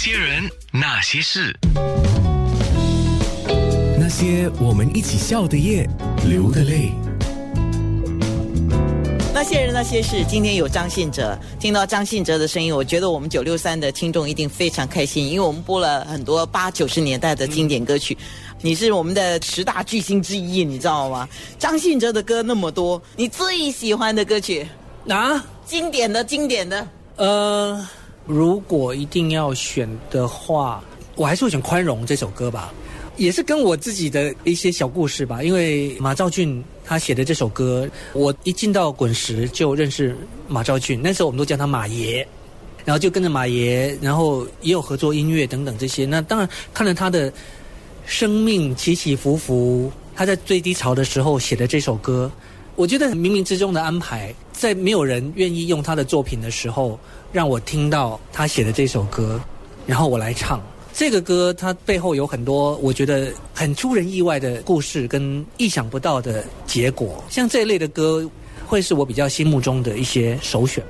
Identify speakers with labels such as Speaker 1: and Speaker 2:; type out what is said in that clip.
Speaker 1: 些人，那些事，
Speaker 2: 那些我们一起笑的夜，流的泪。
Speaker 3: 那些人那些事，今天有张信哲，听到张信哲的声音，我觉得我们九六三的听众一定非常开心，因为我们播了很多八九十年代的经典歌曲。你是我们的十大巨星之一，你知道吗？张信哲的歌那么多，你最喜欢的歌曲？
Speaker 4: 啊，
Speaker 3: 经典的，经典的。
Speaker 4: 呃，如果一定要选的话，我还是会选《宽容》这首歌吧，也是跟我自己的一些小故事吧。因为马兆俊他写的这首歌，我一进到滚石就认识马兆俊，那时候我们都叫他马爷，然后就跟着马爷，然后也有合作音乐等等这些。那当然看了他的生命起起伏伏，他在最低潮的时候写的这首歌。我觉得冥冥之中的安排，在没有人愿意用他的作品的时候，让我听到他写的这首歌，然后我来唱这个歌。它背后有很多我觉得很出人意外的故事跟意想不到的结果。像这一类的歌，会是我比较心目中的一些首选。